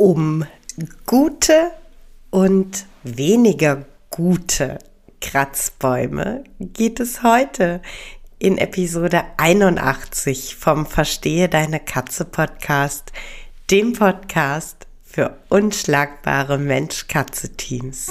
um gute und weniger gute Kratzbäume geht es heute in Episode 81 vom Verstehe deine Katze Podcast, dem Podcast für unschlagbare Mensch-Katze-Teams.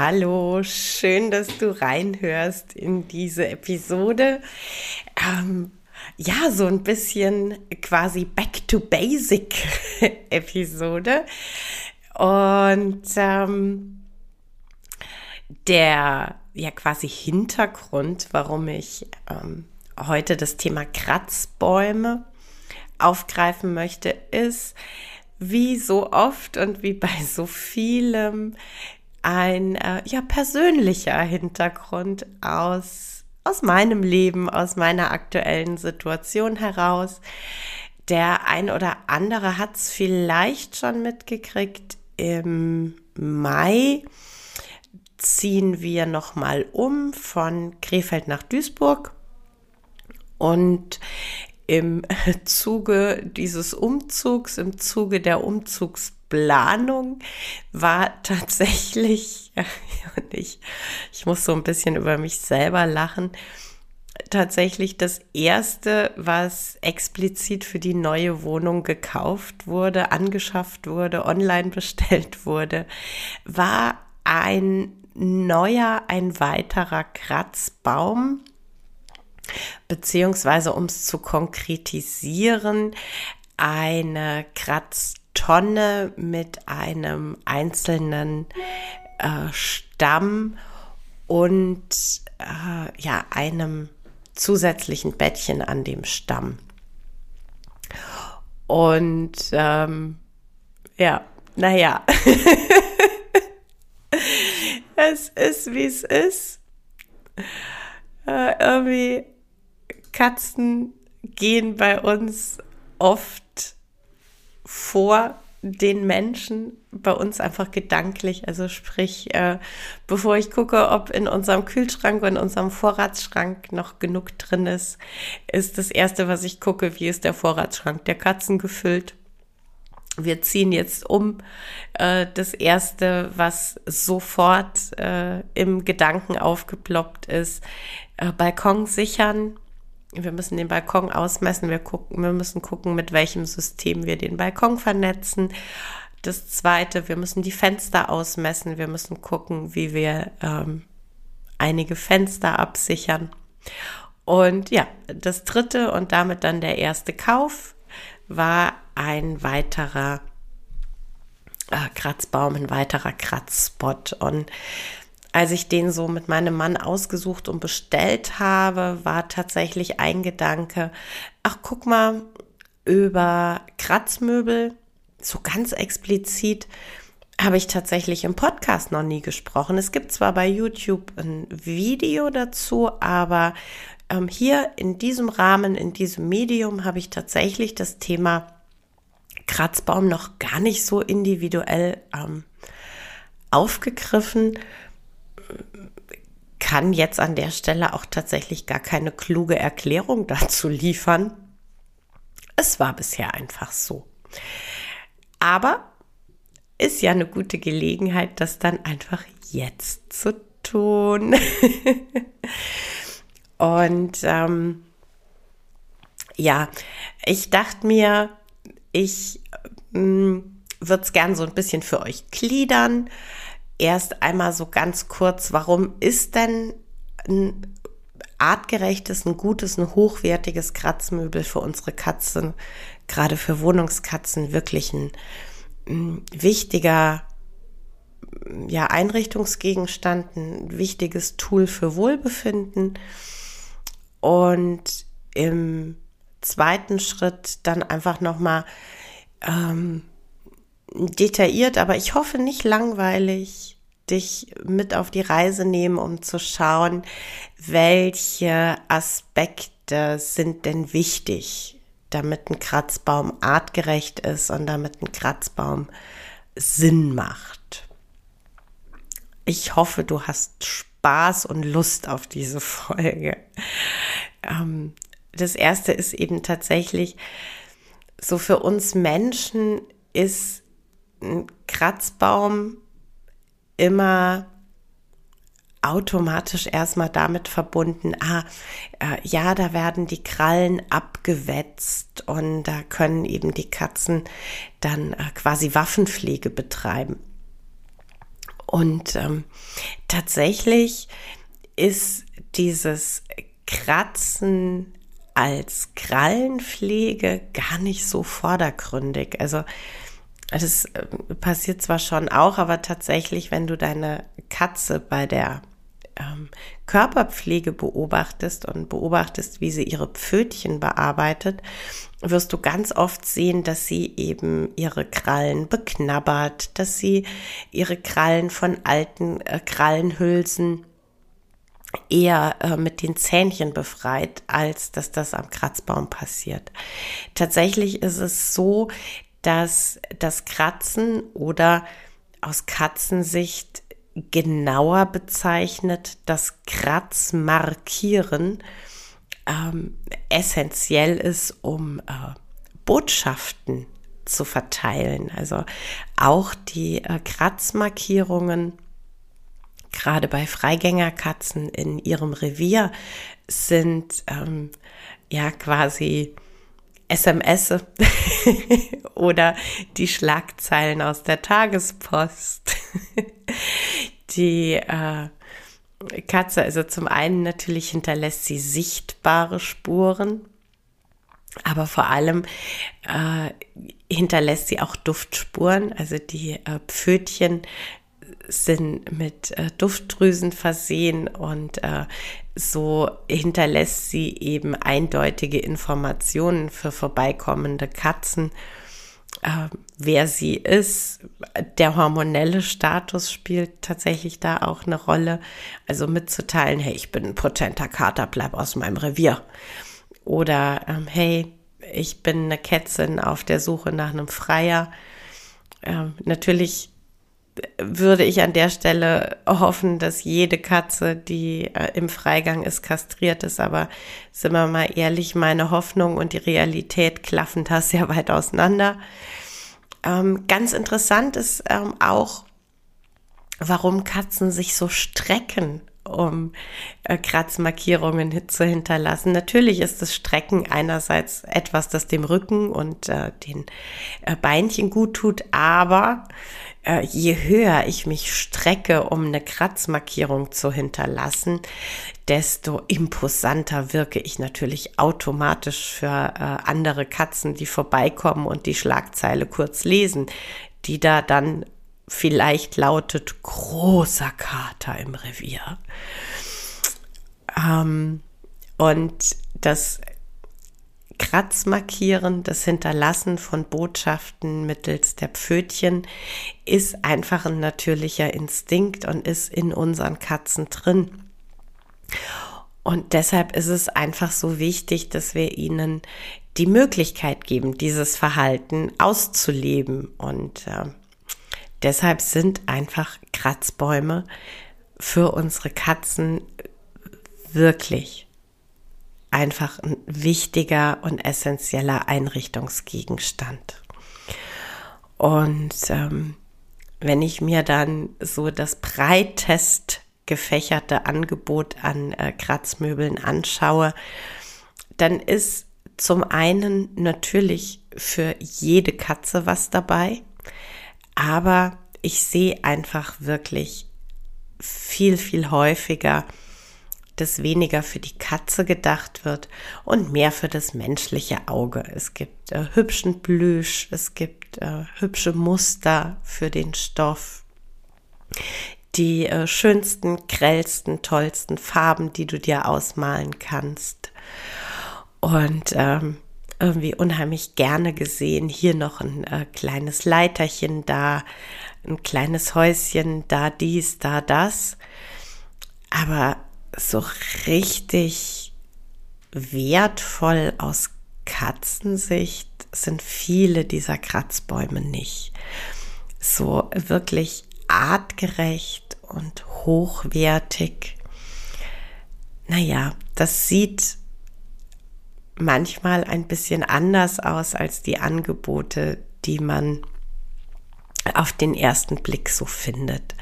Hallo, schön, dass du reinhörst in diese Episode. Ähm, ja, so ein bisschen quasi Back to Basic Episode. Und ähm, der ja quasi Hintergrund, warum ich ähm, heute das Thema Kratzbäume aufgreifen möchte, ist, wie so oft und wie bei so vielem ein äh, ja persönlicher Hintergrund aus aus meinem Leben, aus meiner aktuellen Situation heraus. Der ein oder andere hat es vielleicht schon mitgekriegt. Im Mai ziehen wir noch mal um von Krefeld nach Duisburg und im Zuge dieses Umzugs, im Zuge der Umzugs Planung war tatsächlich, und ich, ich muss so ein bisschen über mich selber lachen, tatsächlich das erste, was explizit für die neue Wohnung gekauft wurde, angeschafft wurde, online bestellt wurde, war ein neuer, ein weiterer Kratzbaum. Beziehungsweise, um es zu konkretisieren, eine Kratz Tonne mit einem einzelnen äh, Stamm und äh, ja, einem zusätzlichen Bettchen an dem Stamm. Und ähm, ja, naja, es ist, wie es ist. Äh, irgendwie Katzen gehen bei uns oft vor den Menschen bei uns einfach gedanklich. Also sprich, äh, bevor ich gucke, ob in unserem Kühlschrank und in unserem Vorratsschrank noch genug drin ist, ist das Erste, was ich gucke, wie ist der Vorratsschrank der Katzen gefüllt. Wir ziehen jetzt um. Äh, das Erste, was sofort äh, im Gedanken aufgeploppt ist, äh, Balkon sichern wir müssen den Balkon ausmessen, wir, gucken, wir müssen gucken, mit welchem System wir den Balkon vernetzen. Das zweite, wir müssen die Fenster ausmessen, wir müssen gucken, wie wir ähm, einige Fenster absichern. Und ja, das dritte und damit dann der erste Kauf war ein weiterer äh, Kratzbaum, ein weiterer Kratzspot. Und als ich den so mit meinem Mann ausgesucht und bestellt habe, war tatsächlich ein Gedanke, ach guck mal, über Kratzmöbel, so ganz explizit, habe ich tatsächlich im Podcast noch nie gesprochen. Es gibt zwar bei YouTube ein Video dazu, aber ähm, hier in diesem Rahmen, in diesem Medium habe ich tatsächlich das Thema Kratzbaum noch gar nicht so individuell ähm, aufgegriffen kann jetzt an der Stelle auch tatsächlich gar keine kluge Erklärung dazu liefern. Es war bisher einfach so. Aber ist ja eine gute Gelegenheit, das dann einfach jetzt zu tun. Und ähm, ja, ich dachte mir, ich mm, würde es gern so ein bisschen für euch gliedern. Erst einmal so ganz kurz, warum ist denn ein artgerechtes, ein gutes, ein hochwertiges Kratzmöbel für unsere Katzen, gerade für Wohnungskatzen, wirklich ein, ein wichtiger ja, Einrichtungsgegenstand, ein wichtiges Tool für Wohlbefinden. Und im zweiten Schritt dann einfach nochmal ähm, detailliert, aber ich hoffe nicht langweilig, dich mit auf die Reise nehmen, um zu schauen, welche Aspekte sind denn wichtig, damit ein Kratzbaum artgerecht ist und damit ein Kratzbaum Sinn macht. Ich hoffe, du hast Spaß und Lust auf diese Folge. Ähm, das erste ist eben tatsächlich, so für uns Menschen ist ein Kratzbaum immer automatisch erstmal damit verbunden, ah, äh, ja, da werden die Krallen abgewetzt und da können eben die Katzen dann äh, quasi Waffenpflege betreiben. Und ähm, tatsächlich ist dieses Kratzen als Krallenpflege gar nicht so vordergründig. Also das äh, passiert zwar schon auch, aber tatsächlich, wenn du deine Katze bei der ähm, Körperpflege beobachtest und beobachtest, wie sie ihre Pfötchen bearbeitet, wirst du ganz oft sehen, dass sie eben ihre Krallen beknabbert, dass sie ihre Krallen von alten äh, Krallenhülsen eher äh, mit den Zähnchen befreit, als dass das am Kratzbaum passiert. Tatsächlich ist es so, dass das Kratzen oder aus Katzensicht genauer bezeichnet das Kratzmarkieren ähm, essentiell ist, um äh, Botschaften zu verteilen. Also auch die äh, Kratzmarkierungen gerade bei Freigängerkatzen in ihrem Revier sind ähm, ja quasi SMS oder die Schlagzeilen aus der Tagespost. die äh, Katze, also zum einen natürlich hinterlässt sie sichtbare Spuren, aber vor allem äh, hinterlässt sie auch Duftspuren. Also die äh, Pfötchen sind mit äh, Duftdrüsen versehen und äh, so hinterlässt sie eben eindeutige Informationen für vorbeikommende Katzen, äh, wer sie ist. Der hormonelle Status spielt tatsächlich da auch eine Rolle. Also mitzuteilen, hey, ich bin ein potenter Kater, bleib aus meinem Revier. Oder ähm, hey, ich bin eine Kätzin auf der Suche nach einem Freier. Ähm, natürlich würde ich an der Stelle hoffen, dass jede Katze, die äh, im Freigang ist, kastriert ist. Aber sind wir mal ehrlich, meine Hoffnung und die Realität klaffen da sehr weit auseinander. Ähm, ganz interessant ist ähm, auch, warum Katzen sich so strecken, um äh, Kratzmarkierungen zu hinterlassen. Natürlich ist das Strecken einerseits etwas, das dem Rücken und äh, den äh, Beinchen gut tut, aber äh, je höher ich mich strecke, um eine Kratzmarkierung zu hinterlassen, desto imposanter wirke ich natürlich automatisch für äh, andere Katzen, die vorbeikommen und die Schlagzeile kurz lesen, die da dann vielleicht lautet großer Kater im Revier. Ähm, und das Kratzmarkieren, das Hinterlassen von Botschaften mittels der Pfötchen ist einfach ein natürlicher Instinkt und ist in unseren Katzen drin. Und deshalb ist es einfach so wichtig, dass wir ihnen die Möglichkeit geben, dieses Verhalten auszuleben. Und äh, deshalb sind einfach Kratzbäume für unsere Katzen wirklich einfach ein wichtiger und essentieller Einrichtungsgegenstand. Und ähm, wenn ich mir dann so das breitest gefächerte Angebot an äh, Kratzmöbeln anschaue, dann ist zum einen natürlich für jede Katze was dabei. Aber ich sehe einfach wirklich viel, viel häufiger, dass weniger für die Katze gedacht wird und mehr für das menschliche Auge. Es gibt äh, hübschen Plüsch, es gibt äh, hübsche Muster für den Stoff, die äh, schönsten, grellsten, tollsten Farben, die du dir ausmalen kannst. Und ähm, irgendwie unheimlich gerne gesehen. Hier noch ein äh, kleines Leiterchen da, ein kleines Häuschen da, dies, da, das. Aber so richtig wertvoll aus Katzensicht sind viele dieser Kratzbäume nicht. So wirklich artgerecht und hochwertig. Naja, das sieht manchmal ein bisschen anders aus als die Angebote, die man auf den ersten Blick so findet.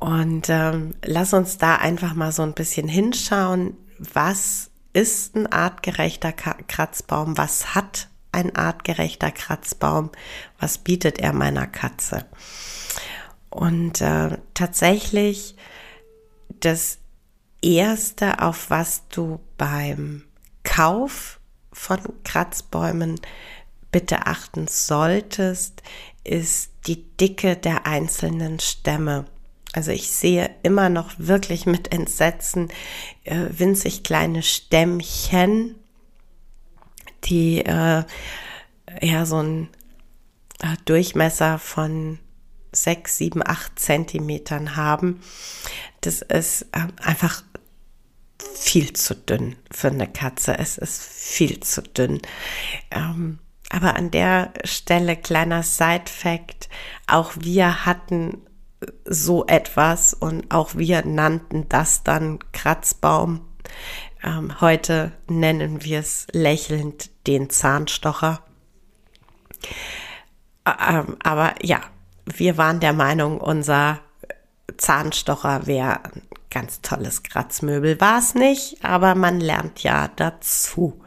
Und ähm, lass uns da einfach mal so ein bisschen hinschauen, was ist ein artgerechter Kratzbaum, was hat ein artgerechter Kratzbaum, was bietet er meiner Katze. Und äh, tatsächlich das Erste, auf was du beim Kauf von Kratzbäumen bitte achten solltest, ist die Dicke der einzelnen Stämme. Also ich sehe immer noch wirklich mit Entsetzen äh, winzig kleine Stämmchen, die äh, ja so ein äh, Durchmesser von sechs, sieben, acht Zentimetern haben. Das ist äh, einfach viel zu dünn für eine Katze. Es ist viel zu dünn. Ähm, aber an der Stelle kleiner Side-Fact. Auch wir hatten so etwas und auch wir nannten das dann Kratzbaum. Ähm, heute nennen wir es lächelnd den Zahnstocher. Ähm, aber ja, wir waren der Meinung, unser Zahnstocher wäre ein ganz tolles Kratzmöbel. War es nicht, aber man lernt ja dazu.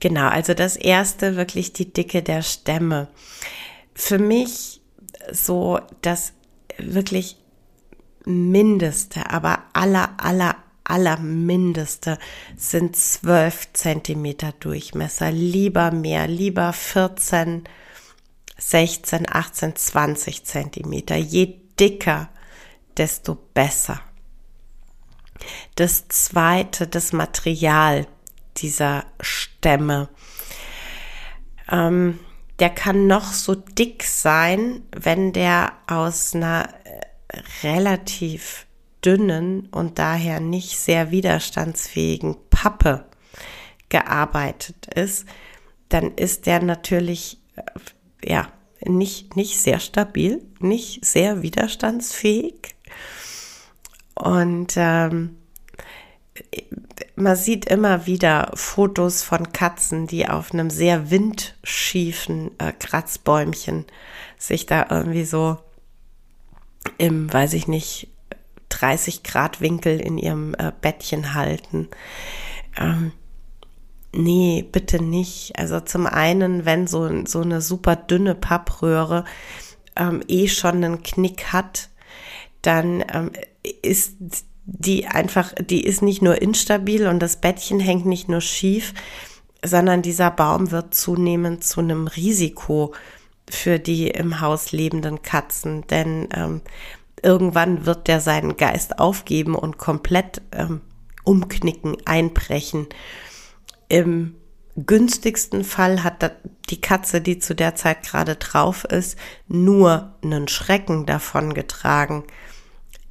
Genau, also das erste wirklich die Dicke der Stämme. Für mich so das wirklich Mindeste, aber aller, aller, aller Mindeste sind 12 Zentimeter Durchmesser. Lieber mehr, lieber 14, 16, 18, 20 Zentimeter. Je dicker, desto besser. Das zweite, das Material dieser Stämme. Ähm, der kann noch so dick sein, wenn der aus einer äh, relativ dünnen und daher nicht sehr widerstandsfähigen Pappe gearbeitet ist, dann ist der natürlich äh, ja nicht, nicht sehr stabil, nicht sehr widerstandsfähig. Und ähm, man sieht immer wieder Fotos von Katzen, die auf einem sehr windschiefen äh, Kratzbäumchen sich da irgendwie so im, weiß ich nicht, 30 Grad Winkel in ihrem äh, Bettchen halten. Ähm, nee, bitte nicht. Also zum einen, wenn so, so eine super dünne Pappröhre ähm, eh schon einen Knick hat, dann ähm, ist die einfach, die ist nicht nur instabil und das Bettchen hängt nicht nur schief, sondern dieser Baum wird zunehmend zu einem Risiko für die im Haus lebenden Katzen, denn ähm, irgendwann wird der seinen Geist aufgeben und komplett ähm, umknicken, einbrechen. Im günstigsten Fall hat die Katze, die zu der Zeit gerade drauf ist, nur einen Schrecken davon getragen.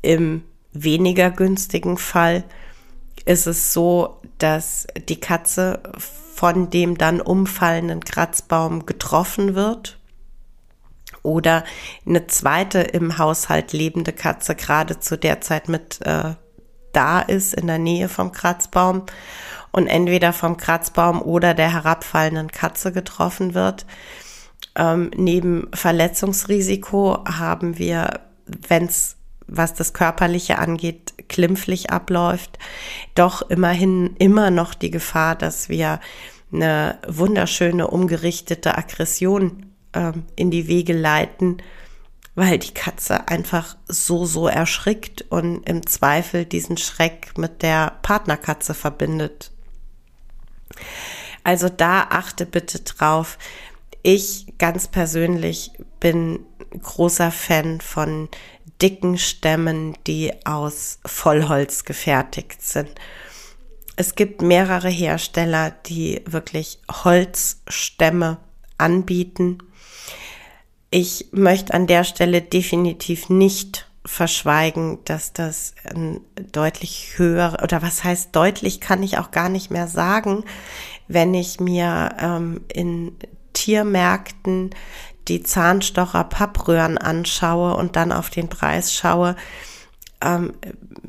Im weniger günstigen Fall ist es so, dass die Katze von dem dann umfallenden Kratzbaum getroffen wird oder eine zweite im Haushalt lebende Katze gerade zu der Zeit mit äh, da ist in der Nähe vom Kratzbaum und entweder vom Kratzbaum oder der herabfallenden Katze getroffen wird. Ähm, neben Verletzungsrisiko haben wir, wenn es was das Körperliche angeht, klimpflich abläuft, doch immerhin immer noch die Gefahr, dass wir eine wunderschöne umgerichtete Aggression ähm, in die Wege leiten, weil die Katze einfach so, so erschrickt und im Zweifel diesen Schreck mit der Partnerkatze verbindet. Also da achte bitte drauf. Ich ganz persönlich bin großer Fan von dicken Stämmen, die aus Vollholz gefertigt sind. Es gibt mehrere Hersteller, die wirklich Holzstämme anbieten. Ich möchte an der Stelle definitiv nicht verschweigen, dass das ein deutlich höher oder was heißt deutlich, kann ich auch gar nicht mehr sagen, wenn ich mir ähm, in Tiermärkten die Zahnstocher Pappröhren anschaue und dann auf den Preis schaue, ähm,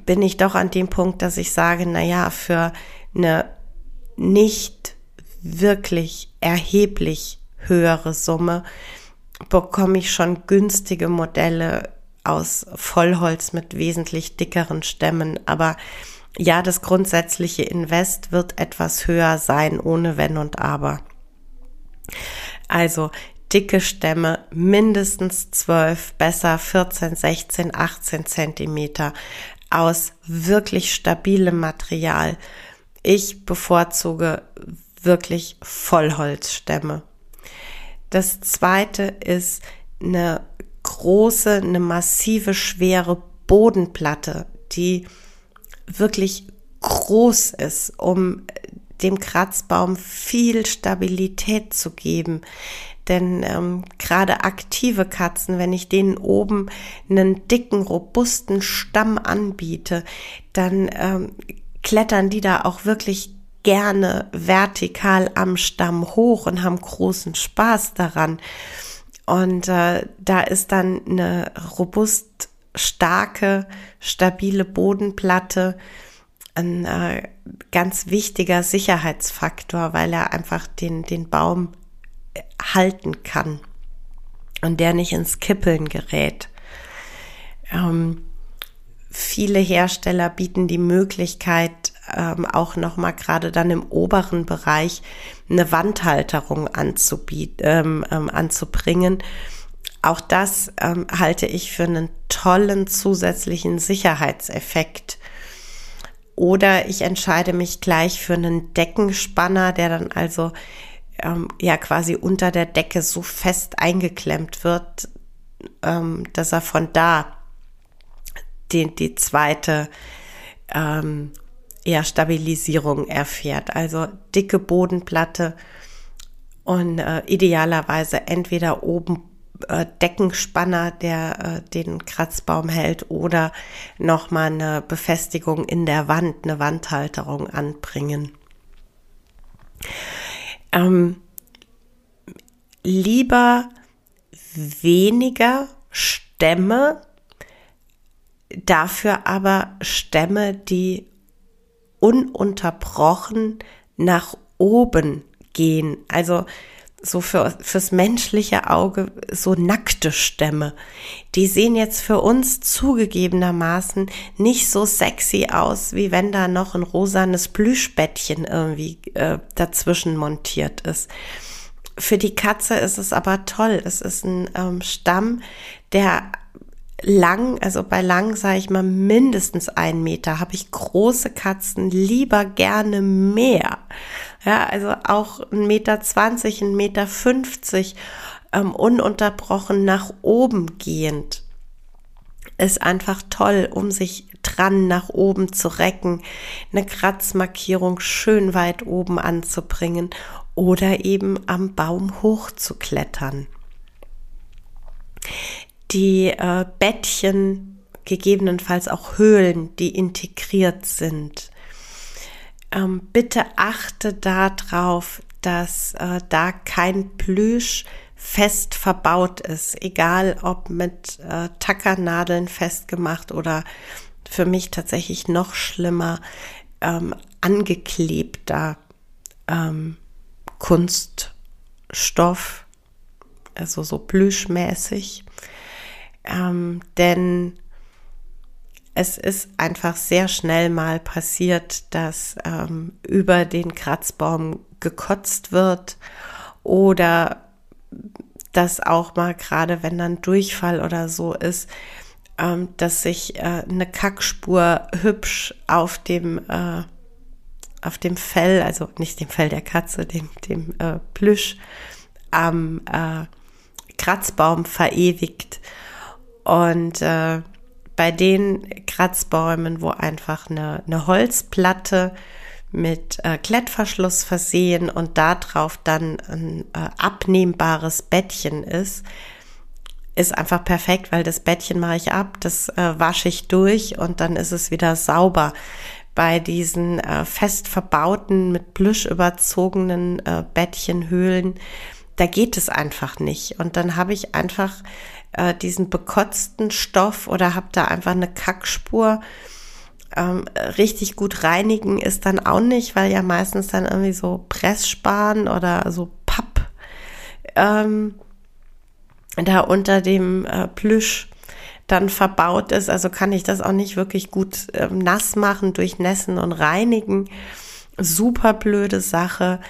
bin ich doch an dem Punkt, dass ich sage, na ja, für eine nicht wirklich erheblich höhere Summe bekomme ich schon günstige Modelle aus Vollholz mit wesentlich dickeren Stämmen. Aber ja, das grundsätzliche Invest wird etwas höher sein, ohne Wenn und Aber. Also dicke Stämme, mindestens 12, besser 14, 16, 18 Zentimeter aus wirklich stabilem Material. Ich bevorzuge wirklich Vollholzstämme. Das zweite ist eine große, eine massive, schwere Bodenplatte, die wirklich groß ist, um dem Kratzbaum viel Stabilität zu geben. Denn ähm, gerade aktive Katzen, wenn ich denen oben einen dicken, robusten Stamm anbiete, dann ähm, klettern die da auch wirklich gerne vertikal am Stamm hoch und haben großen Spaß daran. Und äh, da ist dann eine robust starke, stabile Bodenplatte ein äh, ganz wichtiger Sicherheitsfaktor, weil er einfach den, den Baum halten kann und der nicht ins Kippeln gerät. Ähm, viele Hersteller bieten die Möglichkeit, ähm, auch nochmal gerade dann im oberen Bereich eine Wandhalterung anzubieten, ähm, ähm, anzubringen. Auch das ähm, halte ich für einen tollen zusätzlichen Sicherheitseffekt. Oder ich entscheide mich gleich für einen Deckenspanner, der dann also ähm, ja quasi unter der Decke so fest eingeklemmt wird, ähm, dass er von da die, die zweite ähm, ja, Stabilisierung erfährt. Also dicke Bodenplatte und äh, idealerweise entweder oben äh, Deckenspanner, der äh, den Kratzbaum hält oder nochmal eine Befestigung in der Wand, eine Wandhalterung anbringen. Ähm, lieber weniger Stämme, dafür aber Stämme, die ununterbrochen nach oben gehen. Also so für, fürs menschliche Auge so nackte Stämme. Die sehen jetzt für uns zugegebenermaßen nicht so sexy aus, wie wenn da noch ein rosanes Plüschbettchen irgendwie äh, dazwischen montiert ist. Für die Katze ist es aber toll. Es ist ein ähm, Stamm, der lang, also bei lang sage ich mal mindestens einen Meter, habe ich große Katzen lieber gerne mehr. Ja, also auch ein Meter zwanzig, ein Meter fünfzig, ähm, ununterbrochen nach oben gehend ist einfach toll, um sich dran nach oben zu recken, eine Kratzmarkierung schön weit oben anzubringen oder eben am Baum hoch zu klettern die äh, Bettchen, gegebenenfalls auch Höhlen, die integriert sind. Ähm, bitte achte darauf, dass äh, da kein Plüsch fest verbaut ist, egal ob mit äh, Tackernadeln festgemacht oder für mich tatsächlich noch schlimmer ähm, angeklebter ähm, Kunststoff, also so plüschmäßig. Ähm, denn es ist einfach sehr schnell mal passiert, dass ähm, über den Kratzbaum gekotzt wird oder dass auch mal gerade, wenn dann Durchfall oder so ist, ähm, dass sich äh, eine Kackspur hübsch auf dem äh, auf dem Fell, also nicht dem Fell der Katze, dem, dem äh, Plüsch am äh, Kratzbaum verewigt. Und äh, bei den Kratzbäumen, wo einfach eine, eine Holzplatte mit äh, Klettverschluss versehen und darauf dann ein äh, abnehmbares Bettchen ist, ist einfach perfekt, weil das Bettchen mache ich ab, das äh, wasche ich durch und dann ist es wieder sauber. Bei diesen äh, fest verbauten, mit Plüsch überzogenen äh, Bettchenhöhlen, da geht es einfach nicht. Und dann habe ich einfach äh, diesen bekotzten Stoff oder habe da einfach eine Kackspur. Ähm, richtig gut reinigen ist dann auch nicht, weil ja meistens dann irgendwie so Pressspan oder so Papp ähm, da unter dem äh, Plüsch dann verbaut ist. Also kann ich das auch nicht wirklich gut ähm, nass machen, durchnässen und reinigen. Super blöde Sache.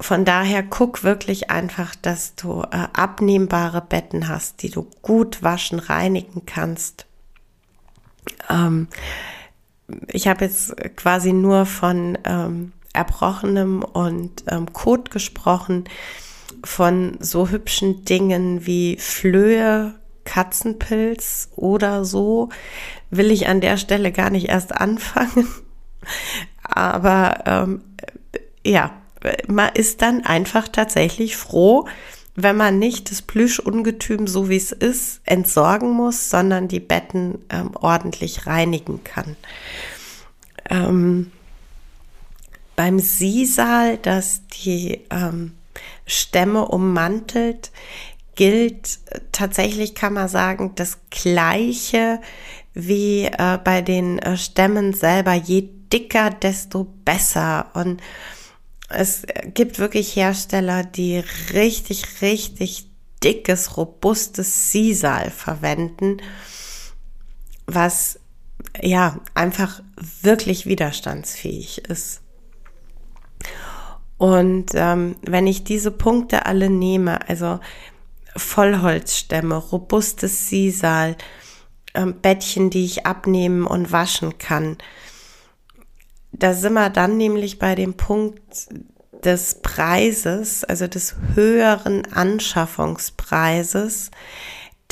Von daher guck wirklich einfach, dass du äh, abnehmbare Betten hast, die du gut waschen, reinigen kannst. Ähm, ich habe jetzt quasi nur von ähm, Erbrochenem und ähm, Kot gesprochen, von so hübschen Dingen wie Flöhe, Katzenpilz oder so, will ich an der Stelle gar nicht erst anfangen. Aber ähm, ja, man ist dann einfach tatsächlich froh, wenn man nicht das Plüschungetüm so wie es ist entsorgen muss, sondern die Betten ähm, ordentlich reinigen kann. Ähm, beim Sisal, das die ähm, Stämme ummantelt, gilt tatsächlich, kann man sagen, das Gleiche wie äh, bei den äh, Stämmen selber. Je dicker, desto besser. Und es gibt wirklich Hersteller, die richtig, richtig dickes, robustes Sisal verwenden, was ja einfach wirklich widerstandsfähig ist. Und ähm, wenn ich diese Punkte alle nehme, also Vollholzstämme, robustes Sisal, ähm, Bettchen, die ich abnehmen und waschen kann, da sind wir dann nämlich bei dem Punkt des Preises, also des höheren Anschaffungspreises,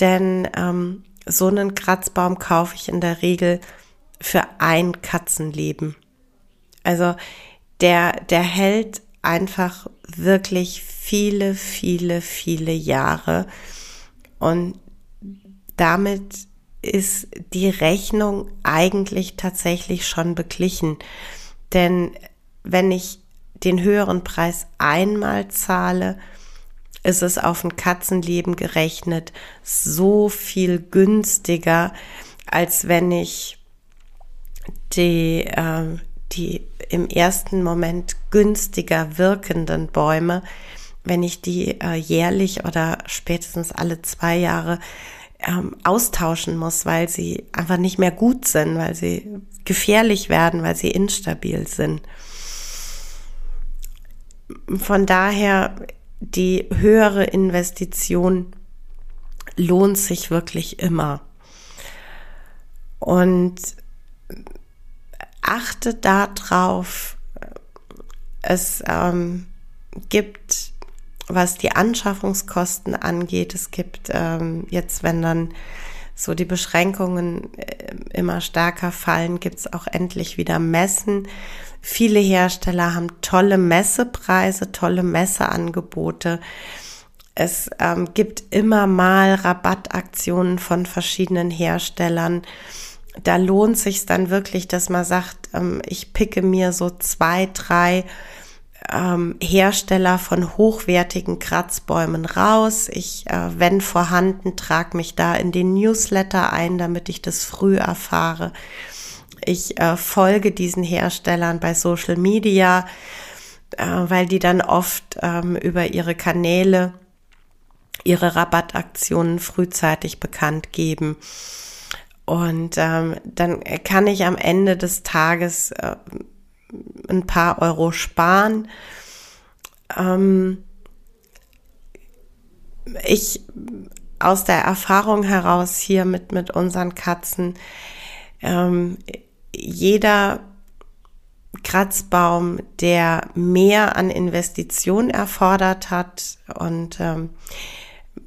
denn ähm, so einen Kratzbaum kaufe ich in der Regel für ein Katzenleben. Also der, der hält einfach wirklich viele, viele, viele Jahre und damit ist die Rechnung eigentlich tatsächlich schon beglichen. Denn wenn ich den höheren Preis einmal zahle, ist es auf ein Katzenleben gerechnet so viel günstiger, als wenn ich die, äh, die im ersten Moment günstiger wirkenden Bäume, wenn ich die äh, jährlich oder spätestens alle zwei Jahre ähm, austauschen muss, weil sie einfach nicht mehr gut sind, weil sie gefährlich werden, weil sie instabil sind. Von daher die höhere Investition lohnt sich wirklich immer. Und achte darauf, es ähm, gibt was die Anschaffungskosten angeht. Es gibt ähm, jetzt, wenn dann so die Beschränkungen äh, immer stärker fallen, gibt es auch endlich wieder Messen. Viele Hersteller haben tolle Messepreise, tolle Messeangebote. Es ähm, gibt immer mal Rabattaktionen von verschiedenen Herstellern. Da lohnt sich dann wirklich, dass man sagt, ähm, ich picke mir so zwei, drei ähm, Hersteller von hochwertigen Kratzbäumen raus. Ich, äh, wenn vorhanden, trage mich da in den Newsletter ein, damit ich das früh erfahre. Ich äh, folge diesen Herstellern bei Social Media, äh, weil die dann oft ähm, über ihre Kanäle ihre Rabattaktionen frühzeitig bekannt geben. Und ähm, dann kann ich am Ende des Tages äh, ein paar Euro sparen. Ähm, ich aus der Erfahrung heraus hier mit, mit unseren Katzen, ähm, jeder Kratzbaum, der mehr an Investition erfordert hat und ähm,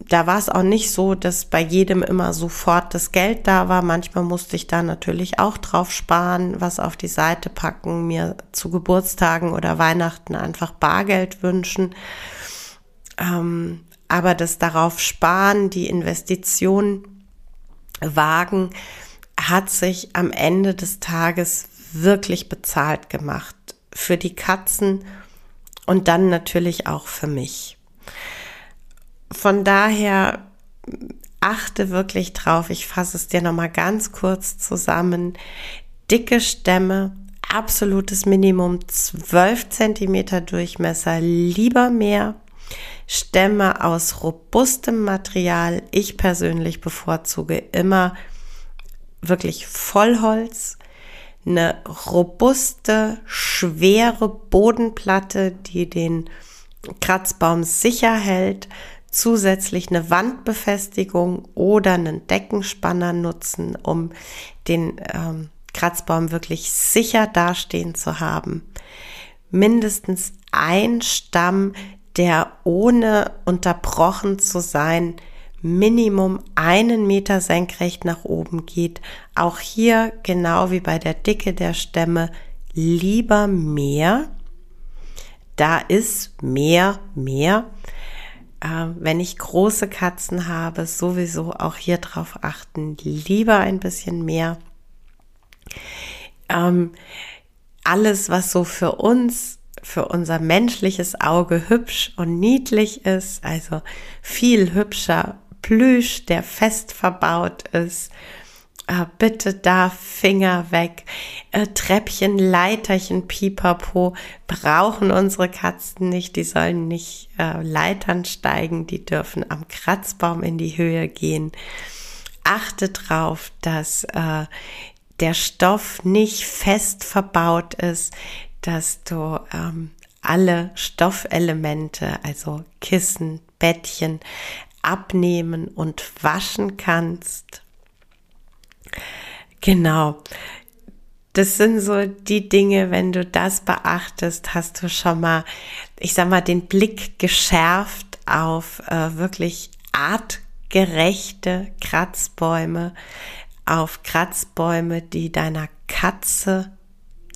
da war es auch nicht so, dass bei jedem immer sofort das Geld da war. Manchmal musste ich da natürlich auch drauf sparen, was auf die Seite packen, mir zu Geburtstagen oder Weihnachten einfach Bargeld wünschen. Ähm, aber das darauf sparen, die Investition wagen, hat sich am Ende des Tages wirklich bezahlt gemacht. Für die Katzen und dann natürlich auch für mich. Von daher achte wirklich drauf. Ich fasse es dir nochmal ganz kurz zusammen. Dicke Stämme, absolutes Minimum 12 Zentimeter Durchmesser, lieber mehr. Stämme aus robustem Material. Ich persönlich bevorzuge immer wirklich Vollholz, eine robuste, schwere Bodenplatte, die den Kratzbaum sicher hält, zusätzlich eine Wandbefestigung oder einen Deckenspanner nutzen, um den ähm, Kratzbaum wirklich sicher dastehen zu haben. Mindestens ein Stamm, der ohne unterbrochen zu sein Minimum einen Meter senkrecht nach oben geht. Auch hier, genau wie bei der Dicke der Stämme, lieber mehr. Da ist mehr, mehr. Äh, wenn ich große Katzen habe, sowieso auch hier drauf achten, lieber ein bisschen mehr. Ähm, alles, was so für uns für unser menschliches Auge hübsch und niedlich ist, also viel hübscher Plüsch, der fest verbaut ist. Äh, bitte da Finger weg. Äh, Treppchen, Leiterchen, Pipapo brauchen unsere Katzen nicht. Die sollen nicht äh, Leitern steigen, die dürfen am Kratzbaum in die Höhe gehen. Achte drauf, dass äh, der Stoff nicht fest verbaut ist, dass du ähm, alle Stoffelemente, also Kissen, Bettchen, abnehmen und waschen kannst. Genau. Das sind so die Dinge, wenn du das beachtest, hast du schon mal, ich sag mal, den Blick geschärft auf äh, wirklich artgerechte Kratzbäume, auf Kratzbäume, die deiner Katze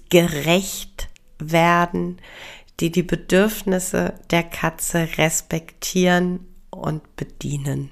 gerecht werden, die die Bedürfnisse der Katze respektieren und bedienen.